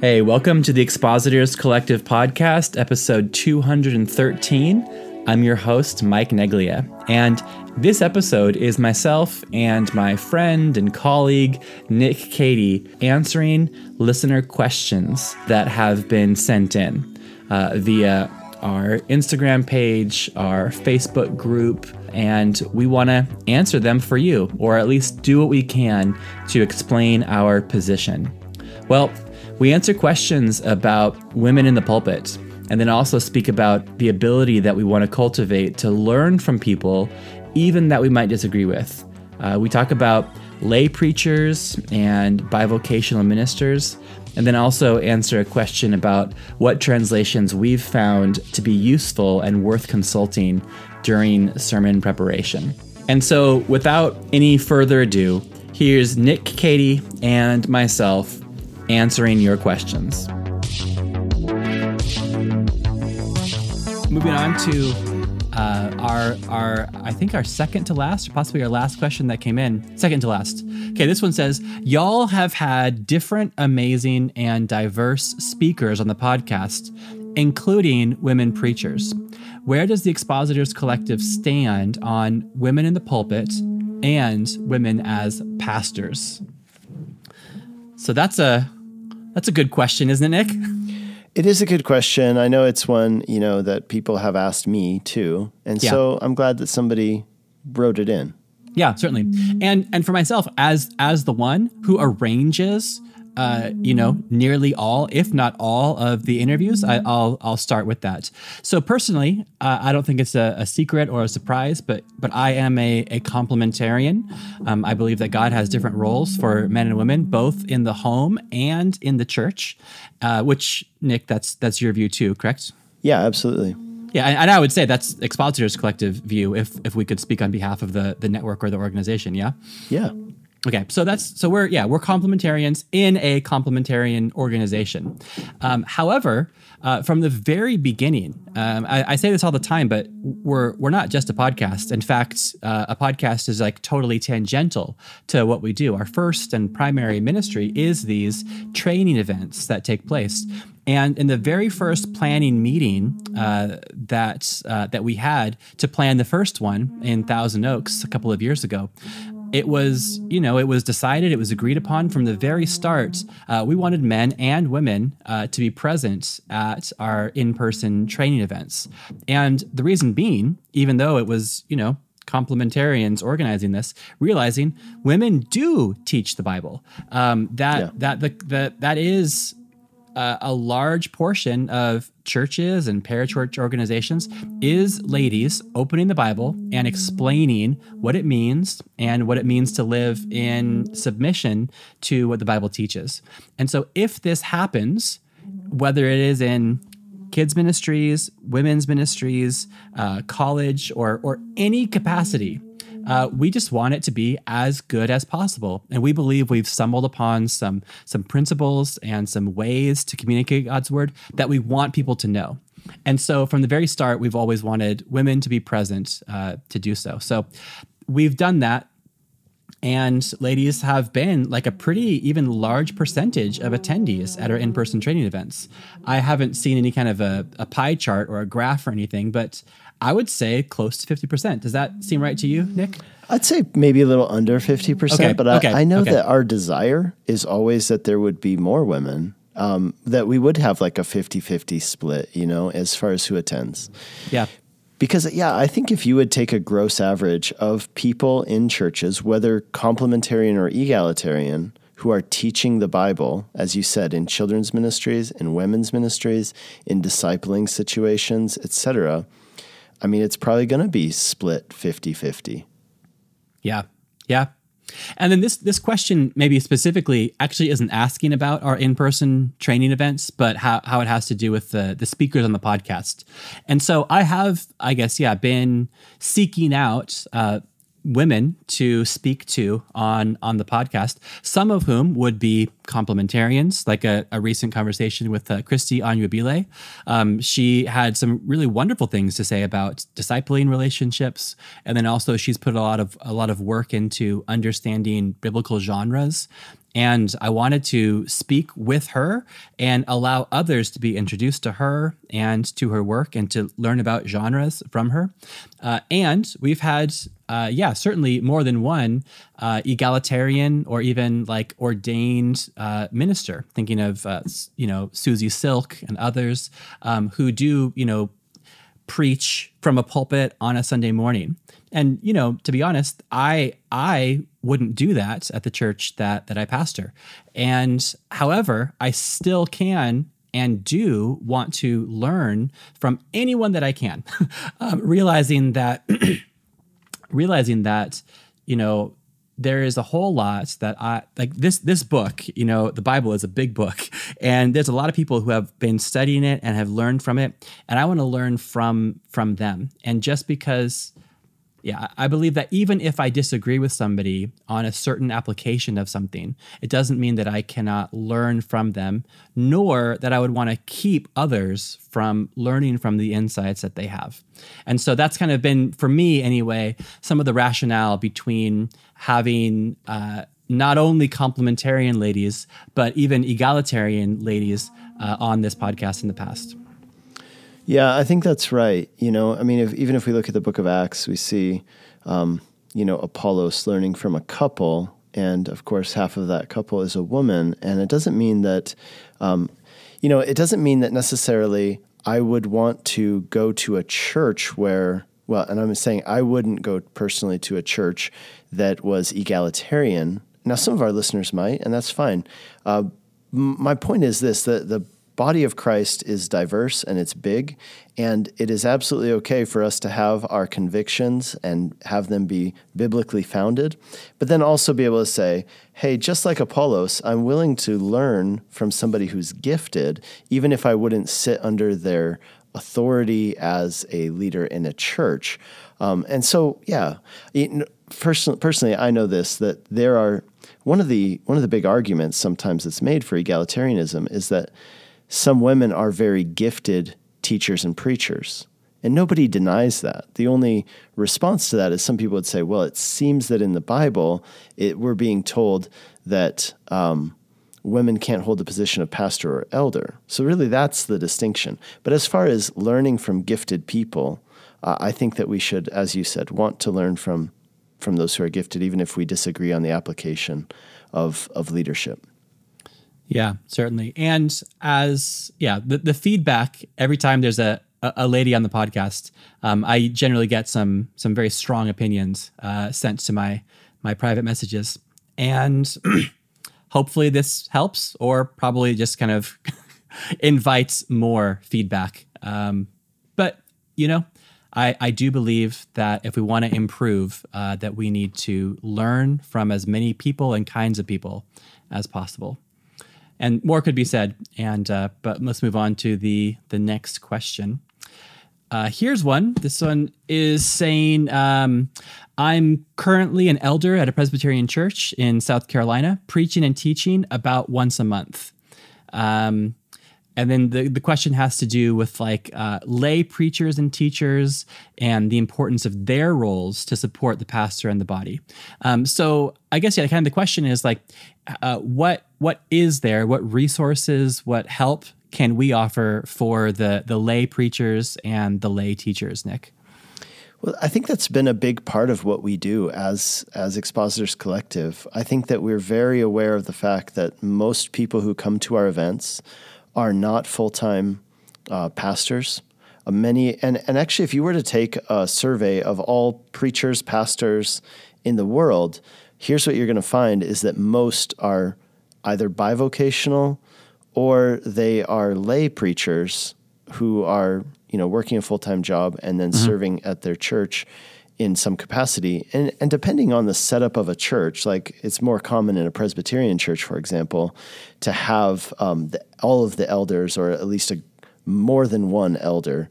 Hey, welcome to the Expositors Collective podcast, episode 213. I'm your host, Mike Neglia, and this episode is myself and my friend and colleague, Nick Cady, answering listener questions that have been sent in uh, via our Instagram page, our Facebook group, and we want to answer them for you, or at least do what we can to explain our position. Well, we answer questions about women in the pulpit and then also speak about the ability that we want to cultivate to learn from people, even that we might disagree with. Uh, we talk about lay preachers and bivocational ministers, and then also answer a question about what translations we've found to be useful and worth consulting during sermon preparation. And so, without any further ado, here's Nick Cady, and myself answering your questions. Moving on to uh, our our I think our second to last, or possibly our last question that came in. Second to last. Okay, this one says, Y'all have had different amazing and diverse speakers on the podcast, including women preachers. Where does the Expositors Collective stand on women in the pulpit and women as pastors? So that's a that's a good question, isn't it, Nick? It is a good question. I know it's one, you know, that people have asked me too. And yeah. so I'm glad that somebody wrote it in. Yeah, certainly. And and for myself as as the one who arranges uh, you know, nearly all, if not all, of the interviews. I, will I'll start with that. So personally, uh, I don't think it's a, a, secret or a surprise, but but I am a, a complementarian. Um, I believe that God has different roles for men and women, both in the home and in the church. Uh, which Nick, that's that's your view too, correct? Yeah, absolutely. Yeah, and I would say that's Expositors Collective view. If if we could speak on behalf of the the network or the organization, yeah. Yeah. Okay, so that's so we're yeah we're complementarians in a complementarian organization. Um, however, uh, from the very beginning, um, I, I, say this all the time, but we're we're not just a podcast. In fact, uh, a podcast is like totally tangential to what we do. Our first and primary ministry is these training events that take place. And in the very first planning meeting uh, that uh, that we had to plan the first one in Thousand Oaks a couple of years ago, it was, you know, it was decided, it was agreed upon from the very start. Uh, we wanted men and women uh, to be present at our in person training events. And the reason being, even though it was, you know, complementarians organizing this, realizing women do teach the Bible. Um, that yeah. that the, the that is uh, a large portion of churches and parachurch organizations is ladies opening the Bible and explaining what it means and what it means to live in submission to what the Bible teaches. And so, if this happens, whether it is in kids ministries, women's ministries, uh, college, or or any capacity, uh, we just want it to be as good as possible. And we believe we've stumbled upon some some principles and some ways to communicate God's word that we want people to know. And so from the very start, we've always wanted women to be present uh, to do so. So we've done that and ladies have been like a pretty even large percentage of attendees at our in-person training events i haven't seen any kind of a, a, pie chart or a graph or anything but I would say close to 50%. Does that seem right to you, Nick? I'd say maybe a little under 50%, okay, but I, okay, I know okay. that our desire is always that there would be more women, um, that we would have like a 50 50 split, you know, as far as who attends. Yeah. Because, yeah, I think if you would take a gross average of people in churches, whether complementarian or egalitarian, who are teaching the Bible, as you said, in children's ministries, in women's ministries, in discipling situations, etc., I mean, it's probably going to be split 50 50. Yeah. Yeah. And then this this question maybe specifically actually isn't asking about our in-person training events, but how, how it has to do with the the speakers on the podcast. And so I have, I guess, yeah, been seeking out uh, women to speak to on on the podcast. Some of whom would be complementarians, like a, a recent conversation with uh, Kristie Anyabwile. Um, she had some really wonderful things to say about discipling relationships, and then also she's put a lot of a lot of work into understanding biblical genres And I wanted to speak with her and allow others to be introduced to her and to her work and to learn about genres from her. Uh, and we've had, uh, yeah, certainly more than one uh, egalitarian or even like ordained uh, minister, thinking of, uh, you know, Susie Silk and others um, who do, you know, preach from a pulpit on a Sunday morning. And you know, to be honest, I I wouldn't do that at the church that that I pastor. And however, I still can and do want to learn from anyone that I can, um, realizing that realizing that you know there is a whole lot that I like this this book, you know, the Bible is a big book and there's a lot of people who have been studying it and have learned from it and I want to learn from from them. And just because yeah, I believe that even if I disagree with somebody on a certain application of something, it doesn't mean that I cannot learn from them, nor that I would want to keep others from learning from the insights that they have. And so that's kind of been, for me anyway, some of the rationale between having uh, not only complementarian ladies, but even egalitarian ladies uh, on this podcast in the past. Yeah, I think that's right. You know, I mean, if, even if we look at the book of Acts, we see, um, you know, Apollos learning from a couple. And of course, half of that couple is a woman. And it doesn't mean that, um, you know, it doesn't mean that necessarily I would want to go to a church where, well, and I'm saying I wouldn't go personally to a church that was egalitarian. Now, some of our listeners might, and that's fine. Uh, my point is this that the body of Christ is diverse and it's big, and it is absolutely okay for us to have our convictions and have them be biblically founded, but then also be able to say, hey, just like Apollos, I'm willing to learn from somebody who's gifted, even if I wouldn't sit under their authority as a leader in a church. Um, and so, yeah, personally, I know this that there are one of the one of the big arguments sometimes that's made for egalitarianism is that some women are very gifted teachers and preachers. And nobody denies that. The only response to that is some people would say, well, it seems that in the Bible, it, we're being told that um, women can't hold the position of pastor or elder. So, really, that's the distinction. But as far as learning from gifted people, uh, I think that we should, as you said, want to learn from, from those who are gifted, even if we disagree on the application of, of leadership. Yeah, certainly. And as yeah, the, the feedback every time there's a a lady on the podcast, um, I generally get some some very strong opinions uh, sent to my my private messages, and hopefully this helps, or probably just kind of invites more feedback. Um, but you know, I I do believe that if we want to improve, uh, that we need to learn from as many people and kinds of people as possible and more could be said. And uh, but let's move on to the the next question. Uh, here's one. This one is saying, um, I'm currently an elder at a Presbyterian church in South Carolina, preaching and teaching about once a month. Um, and then the, the question has to do with like uh, lay preachers and teachers and the importance of their roles to support the pastor and the body. Um, so I guess yeah, kind of the question is like, uh, what what is there? What resources? What help can we offer for the the lay preachers and the lay teachers, Nick? Well, I think that's been a big part of what we do as as Expositors Collective. I think that we're very aware of the fact that most people who come to our events are not full time uh, pastors. Uh, many and and actually, if you were to take a survey of all preachers, pastors in the world, here's what you're going to find: is that most are either bivocational or they are lay preachers who are you know working a full time job and then mm-hmm. serving at their church in some capacity. And, and depending on the setup of a church, like it's more common in a Presbyterian church, for example, to have um, the, all of the elders, or at least a, more than one elder,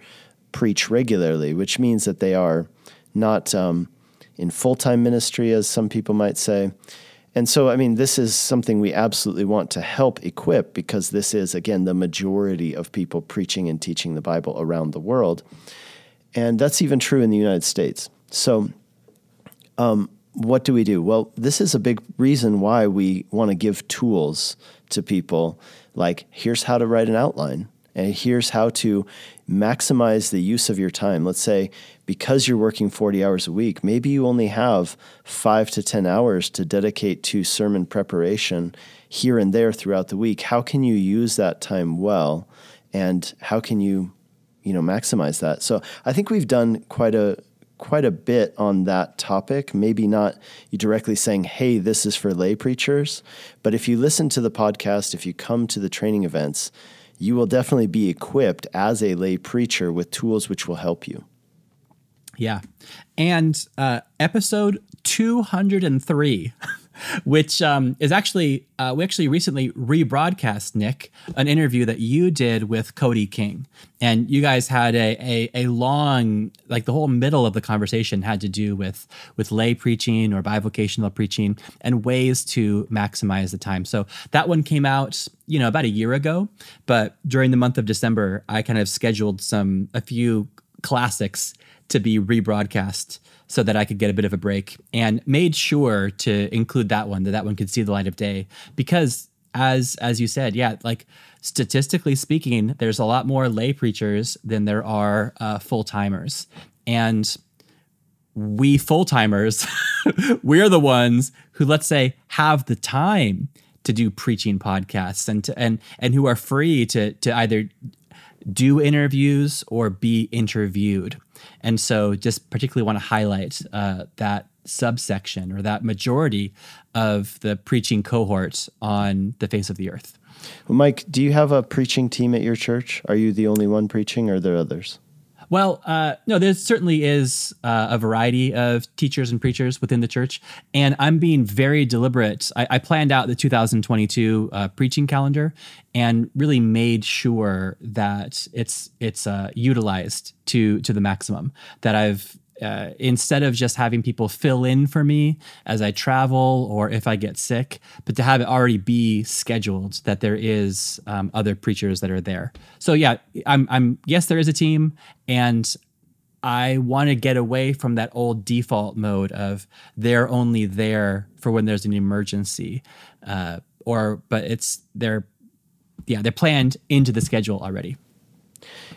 preach regularly, which means that they are not um, in full time ministry, as some people might say. And so, I mean, this is something we absolutely want to help equip because this is, again, the majority of people preaching and teaching the Bible around the world. And that's even true in the United States. So, um, what do we do? Well, this is a big reason why we want to give tools to people like here's how to write an outline and here's how to maximize the use of your time. Let's say because you're working 40 hours a week, maybe you only have 5 to 10 hours to dedicate to sermon preparation here and there throughout the week. How can you use that time well and how can you you know maximize that? So, I think we've done quite a quite a bit on that topic. Maybe not you directly saying, hey, this is for lay preachers, but if you listen to the podcast, if you come to the training events, you will definitely be equipped as a lay preacher with tools which will help you. Yeah. And uh, episode 203 which um, is actually uh, we actually recently rebroadcast Nick an interview that you did with Cody King, and you guys had a, a a long like the whole middle of the conversation had to do with with lay preaching or bivocational preaching and ways to maximize the time. So that one came out you know about a year ago, but during the month of December, I kind of scheduled some a few classics to be rebroadcast so that I could get a bit of a break and made sure to include that one that that one could see the light of day. Because as as you said yeah like statistically speaking there's a lot more lay preachers than there are uh, full-timers. And we full-timers we're the ones who let's say have the time to do preaching podcasts and to, and and who are free to to either do interviews or be interviewed and so, just particularly want to highlight uh, that subsection or that majority of the preaching cohort on the face of the earth. Well, Mike, do you have a preaching team at your church? Are you the only one preaching, or are there others? Well, uh, no, there certainly is uh, a variety of teachers and preachers within the church, and I'm being very deliberate. I, I planned out the 2022 uh, preaching calendar and really made sure that it's it's uh, utilized to to the maximum. That I've uh, instead of just having people fill in for me as I travel or if I get sick, but to have it already be scheduled that there is um, other preachers that are there. So yeah, I'm, I'm yes, there is a team, and I want to get away from that old default mode of they're only there for when there's an emergency, uh, or but it's they're yeah they're planned into the schedule already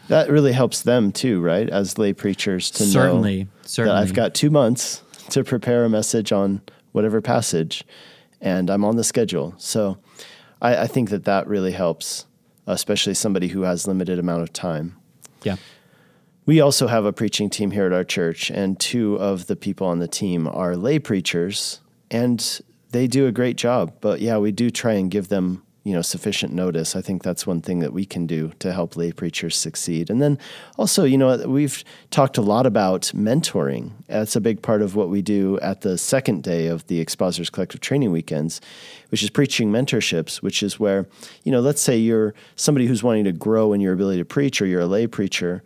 that really helps them too, right? As lay preachers to certainly, know certainly. that I've got two months to prepare a message on whatever passage, and I'm on the schedule. So I, I think that that really helps, especially somebody who has limited amount of time. Yeah. We also have a preaching team here at our church, and two of the people on the team are lay preachers, and they do a great job. But yeah, we do try and give them you know sufficient notice. I think that's one thing that we can do to help lay preachers succeed. And then also, you know, we've talked a lot about mentoring. That's a big part of what we do at the second day of the Expositors Collective Training Weekends, which is preaching mentorships, which is where, you know, let's say you're somebody who's wanting to grow in your ability to preach or you're a lay preacher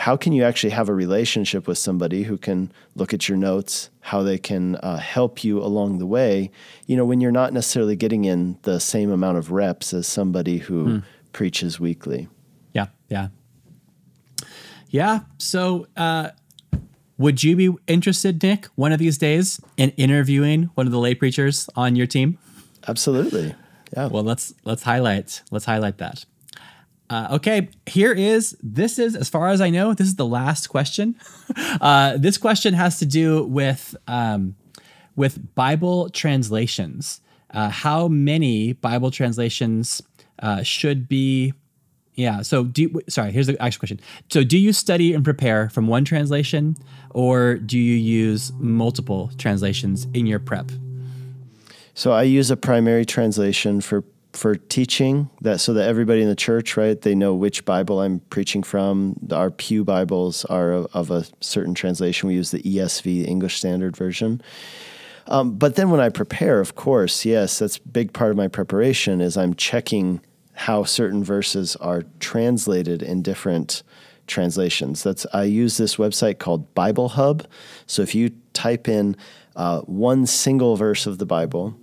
how can you actually have a relationship with somebody who can look at your notes, how they can uh, help you along the way, you know, when you're not necessarily getting in the same amount of reps as somebody who hmm. preaches weekly. Yeah, yeah. Yeah. So, uh, would you be interested, Nick, one of these days in interviewing one of the lay preachers on your team? Absolutely. Yeah. Well, let's let's highlight let's highlight that. Uh, okay, here is this is as far as I know, this is the last question. Uh, this question has to do with um, with Bible translations. Uh, how many Bible translations uh, should be? Yeah. So, do sorry. Here's the actual question. So, do you study and prepare from one translation, or do you use multiple translations in your prep? So, I use a primary translation for for teaching that so that everybody in the church right they know which bible i'm preaching from. Our pew bibles are of, of a certain translation. We use the esv english standard version. Um, but then when i prepare of course yes that's a big part of my preparation is i'm checking how certain verses are translated in different translations. That's i use this website called bible hub. So if you type in uh, one single verse of the bible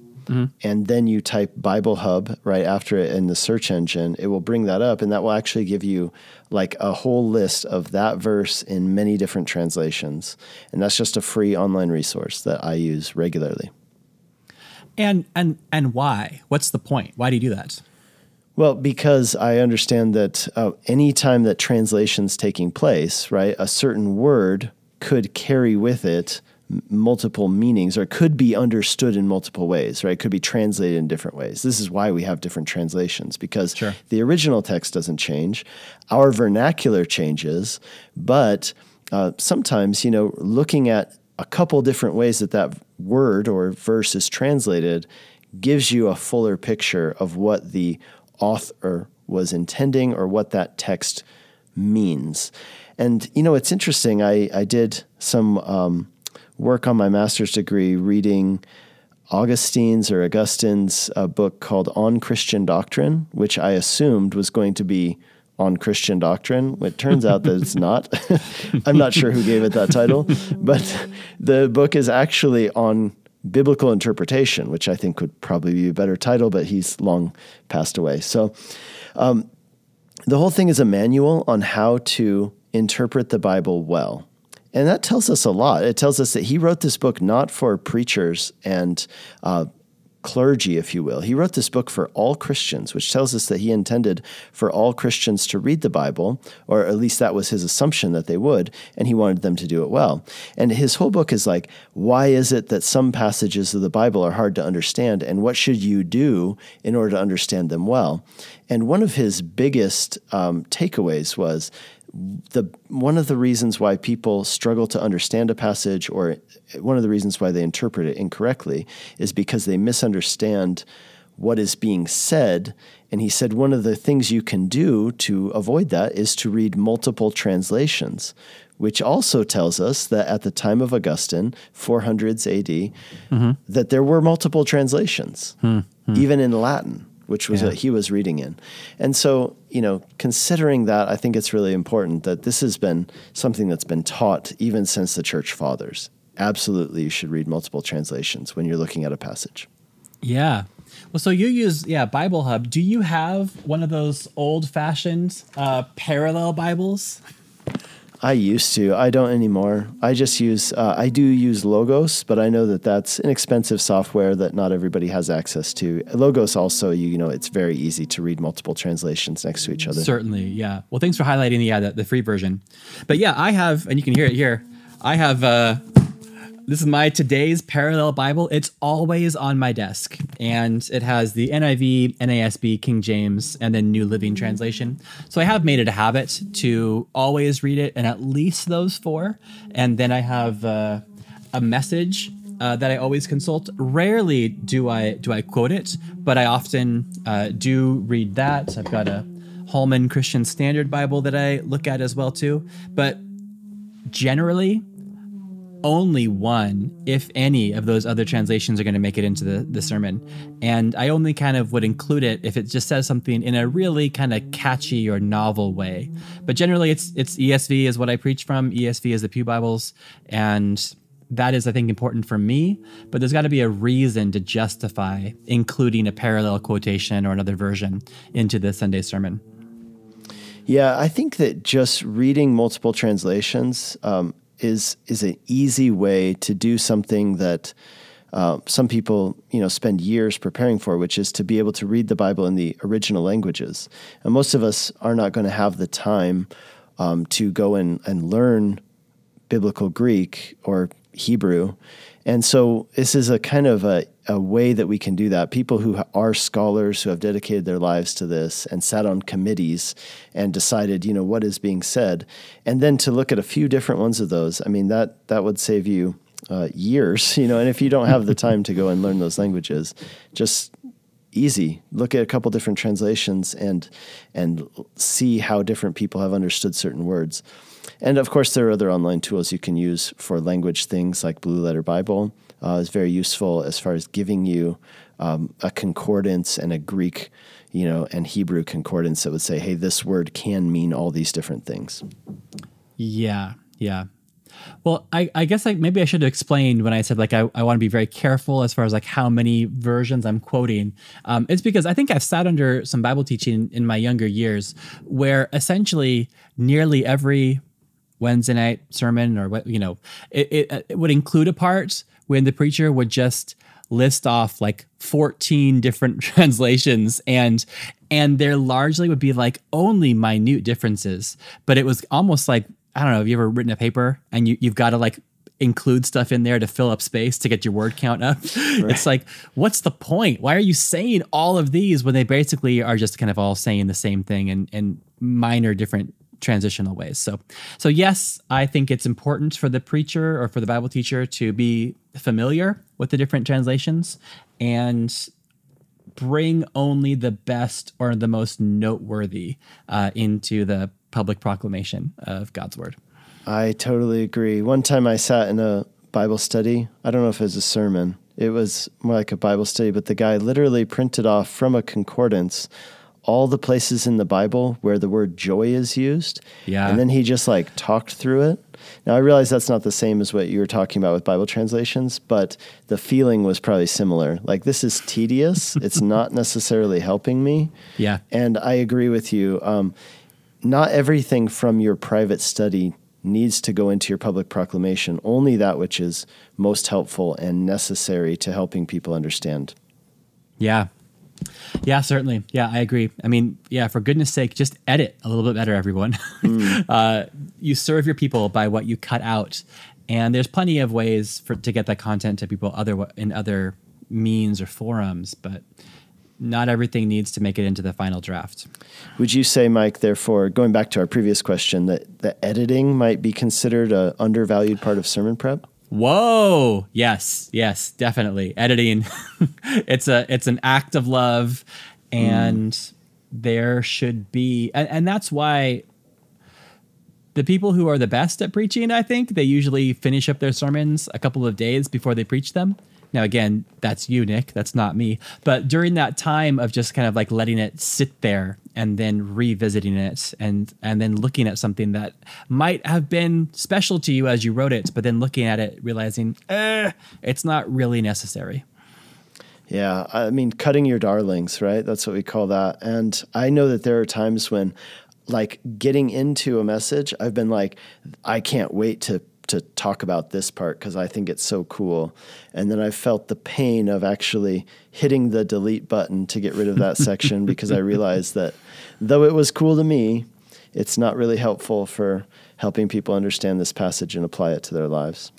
and then you type Bible Hub right after it in the search engine, it will bring that up, and that will actually give you like a whole list of that verse in many different translations. And that's just a free online resource that I use regularly. And and and why? What's the point? Why do you do that? Well, because I understand that uh, anytime that translation's taking place, right, a certain word could carry with it multiple meanings or could be understood in multiple ways, right? Could be translated in different ways. This is why we have different translations because Sure. the original text doesn't change. Our vernacular changes, but uh, sometimes, you know, looking at a couple different ways that that word or verse is translated gives you a fuller picture of what the author was intending or what that text means. And you know, it's interesting. I I did some um, work on my master's degree reading Augustine's or Augustine's uh, book called On Christian Doctrine, which I assumed was going to be on Christian doctrine. It turns out that it's not. I'm not sure who gave it that title, but the book is actually on biblical interpretation, which I think would probably be a better title, but he's long passed away. So um, the whole thing is a manual on how to interpret the Bible well. And that tells us a lot. It tells us that he wrote this book not for preachers and uh, clergy, if you will. He wrote this book for all Christians, which tells us that he intended for all Christians to read the Bible, or at least that was his assumption that they would, and he wanted them to do it well. And his whole book is like, why is it that some passages of the Bible are hard to understand, and what should you do in order to understand them well? And one of his biggest um, takeaways was the one of the reasons why people struggle to understand a passage or one of the reasons why they interpret it incorrectly is because they misunderstand what is being said and he said one of the things you can do to avoid that is to read multiple translations which also tells us that at the time of Augustine 400s AD mm-hmm. that there were multiple translations hmm. Hmm. even in Latin which was Yeah. what he was reading in. And so, you know, considering that, I think it's really important that this has been something that's been taught even since the church fathers. Absolutely, you should read multiple translations when you're looking at a passage. Yeah. Well, so you use yeah Bible Hub. Do you have one of those old fashioned uh, parallel Bibles? I used to. I don't anymore. I just use. Uh, I do use Logos, but I know that that's an expensive software that not everybody has access to. Logos also, you, you know, it's very easy to read multiple translations next to each other. Certainly, yeah. Well, thanks for highlighting the yeah the, the free version. But yeah, I have, and you can hear it here. I have. uh This is my today's parallel Bible. It's always on my desk, and it has the NIV, NASB, King James, and then New Living Translation. So I have made it a habit to always read it in at least those four, and then I have uh, a message uh, that I always consult. Rarely do I do I quote it, but I often uh, do read that. I've got a Holman Christian Standard Bible that I look at as well too. But generally, only one, if any, of those other translations are going to make it into the, the sermon. And I only kind of would include it if it just says something in a really kind of catchy or novel way. But generally, it's it's ESV is what I preach from. ESV is the Pew Bibles, and that is, I think, important for me. But there's got to be a reason to justify including a parallel quotation or another version into the Sunday sermon. Yeah, I think that just reading multiple translations um, is is an easy way to do something that uh, some people you know spend years preparing for, which is to be able to read the Bible in the original languages. And most of us are not going to have the time um, to go and, and learn biblical Greek or Hebrew. And so this is a kind of a, a way that we can do that. People who are scholars who have dedicated their lives to this and sat on committees and decided, you know, what is being said. And then to look at a few different ones of those, I mean, that, that would save you uh, years, you know, and if you don't have the time to go and learn those languages, just easy. Look at a couple different translations and and see how different people have understood certain words. And of course, there are other online tools you can use for language things like Blue Letter Bible. Uh, is very useful as far as giving you um, a concordance and a Greek, you know, and Hebrew concordance that would say, "Hey, this word can mean all these different things." Yeah, yeah. Well, I, I guess like maybe I should have explained when I said like I, I want to be very careful as far as like how many versions I'm quoting. Um, it's because I think I've sat under some Bible teaching in my younger years where essentially nearly every Wednesday night sermon or what you know it, it, it would include a part when the preacher would just list off like 14 different translations and and there largely would be like only minute differences but it was almost like i don't know have you ever written a paper and you, you've got to like include stuff in there to fill up space to get your word count up right. it's like what's the point why are you saying all of these when they basically are just kind of all saying the same thing and and minor different transitional ways. So, so yes, I think it's important for the preacher or for the Bible teacher to be familiar with the different translations and bring only the best or the most noteworthy uh, into the public proclamation of God's word. I totally agree. One time I sat in a Bible study. I don't know if it was a sermon. It was more like a Bible study, but the guy literally printed off from a concordance all the places in the Bible where the word joy is used. Yeah. And then he just like talked through it. Now I realize that's not the same as what you were talking about with Bible translations, but the feeling was probably similar. Like this is tedious. it's not necessarily helping me. Yeah. And I agree with you. Um, not everything from your private study needs to go into your public proclamation, only that which is most helpful and necessary to helping people understand. Yeah, yeah, certainly. Yeah, I agree. I mean, yeah, for goodness sake, just edit a little bit better, everyone. Mm. uh, you serve your people by what you cut out, and there's plenty of ways for to get that content to people other in other means or forums, but not everything needs to make it into the final draft. Would you say, Mike, therefore, going back to our previous question, that the editing might be considered a undervalued part of sermon prep? Whoa! Yes, yes, definitely. Editing, it's a it's an act of love, and mm. there should be, and, and that's why the people who are the best at preaching, I think, they usually finish up their sermons a couple of days before they preach them. Now, again, that's you, Nick. That's not me. But during that time of just kind of like letting it sit there and then revisiting it and and then looking at something that might have been special to you as you wrote it, but then looking at it, realizing, eh, it's not really necessary. Yeah, I mean, cutting your darlings, right? That's what we call that. And I know that there are times when, like, getting into a message, I've been like, I can't wait to to talk about this part because I think it's so cool. And then I felt the pain of actually hitting the delete button to get rid of that section because I realized that though it was cool to me, it's not really helpful for helping people understand this passage and apply it to their lives.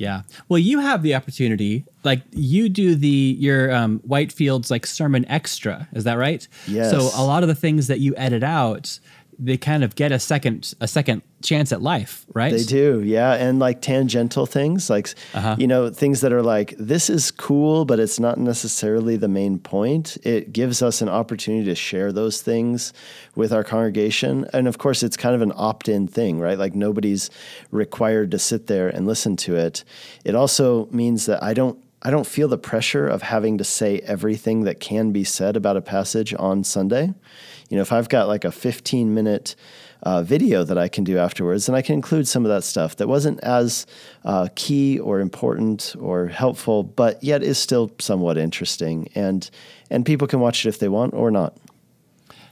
Yeah. Well, you have the opportunity, like you do the your um, Whitefield's like sermon extra. Is that right? Yes. So a lot of the things that you edit out, they kind of get a second a second chance at life, right? They do, yeah, and like tangential things, like uh-huh. you know things that are like this is cool, but it's not necessarily the main point. It gives us an opportunity to share those things with our congregation, and of course, it's kind of an opt-in thing, right? Like nobody's required to sit there and listen to it. It also means that I don't I don't feel the pressure of having to say everything that can be said about a passage on Sunday. You know, if I've got like a 15 minute uh, video that I can do afterwards, and I can include some of that stuff that wasn't as uh, key or important or helpful, but yet is still somewhat interesting, and and people can watch it if they want or not.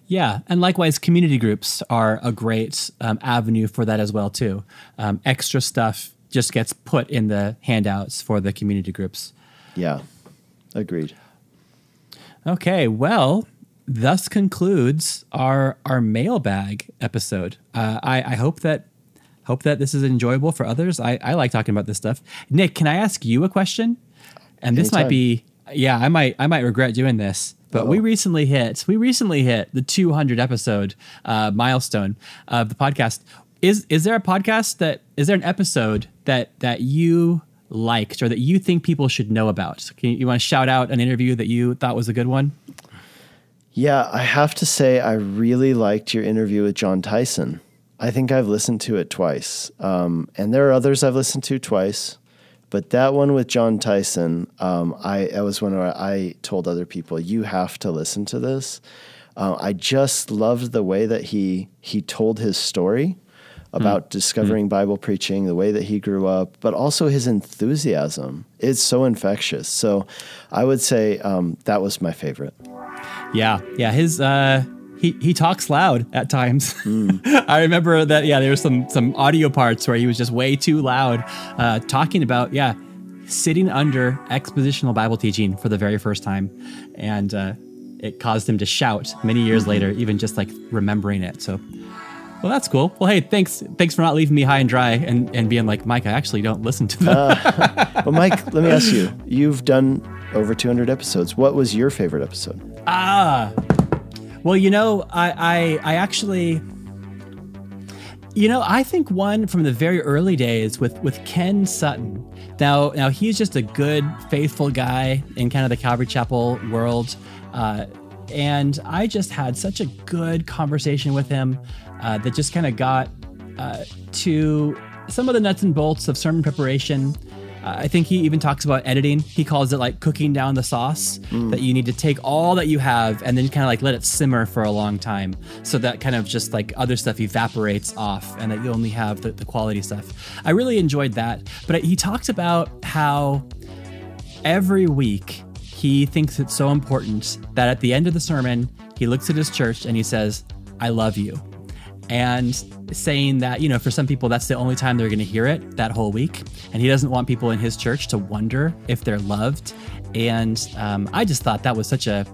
Yeah, and likewise, community groups are a great um, avenue for that as well too. Um, extra stuff just gets put in the handouts for the community groups. Yeah, agreed. Okay, well, thus concludes our our mailbag episode. Uh, I, I hope that hope that this is enjoyable for others. I, I like talking about this stuff. Nick, can I ask you a question? And this Anytime. might be yeah, I might I might regret doing this, but Uh-oh. we recently hit we recently hit the 200 episode uh, milestone of the podcast. Is is there a podcast that is there an episode that that you liked or that you think people should know about? Can you, you want to shout out an interview that you thought was a good one? Yeah, I have to say, I really liked your interview with John Tyson. I think I've listened to it twice. Um, and there are others I've listened to twice. But that one with John Tyson, um, I, I was one where I told other people, you have to listen to this. Uh, I just loved the way that he he told his story. about discovering Bible preaching, the way that he grew up, but also his enthusiasm. It's so infectious. So I would say um, that was my favorite. Yeah, yeah. His uh, he he talks loud at times. I remember that. Yeah, there were some some audio parts where he was just way too loud, uh, talking about yeah, sitting under expositional Bible teaching for the very first time, and uh, it caused him to shout many years later, even just like remembering it. So. Well, that's cool. Well, hey, thanks, thanks for not leaving me high and dry and, and being like, Mike, I actually don't listen to that. But Mike, let me ask you: You've done over 200 episodes. What was your favorite episode? Ah, well, you know, I, I, I actually, you know, I think one from the very early days with with Ken Sutton. Now, now he's just a good, faithful guy in kind of the Calvary Chapel world, uh, and I just had such a good conversation with him uh, that just kind of got uh, to some of the nuts and bolts of sermon preparation. Uh, I think he even talks about editing. He calls it like cooking down the sauce, that you need to take all that you have and then kind of like let it simmer for a long time. So that kind of just like other stuff evaporates off and that you only have the, the quality stuff. I really enjoyed that. But he talks about how every week he thinks it's so important that at the end of the sermon, he looks at his church and he says, I love you and saying that you know for some people that's the only time they're going to hear it that whole week. And he doesn't want people in his church to wonder if they're loved. And um, i just thought that was such a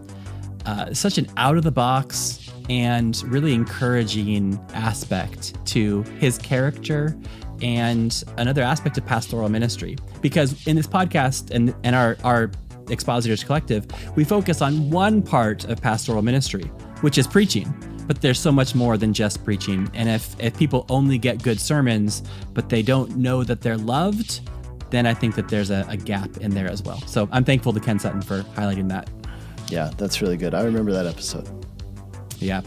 uh, such an out of the box and really encouraging aspect to his character and another aspect of pastoral ministry. Because in this podcast and, and our, our expositors collective we focus on one part of pastoral ministry which is preaching but there's so much more than just preaching. And if, if people only get good sermons, but they don't know that they're loved, then I think that there's a, a gap in there as well. So I'm thankful to Ken Sutton for highlighting that. Yeah, that's really good. I remember that episode. Yeah.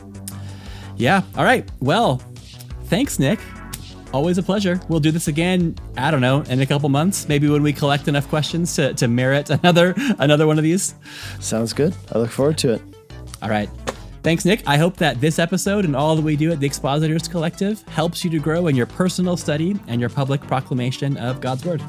Yeah. All right. Well, thanks, Nick. Always a pleasure. We'll do this again. I don't know in a couple months, maybe when we collect enough questions to, to merit another another one of these. Sounds good. I look forward to it. All right. Thanks, Nick. I hope that this episode and all that we do at the Expositors Collective helps you to grow in your personal study and your public proclamation of God's Word.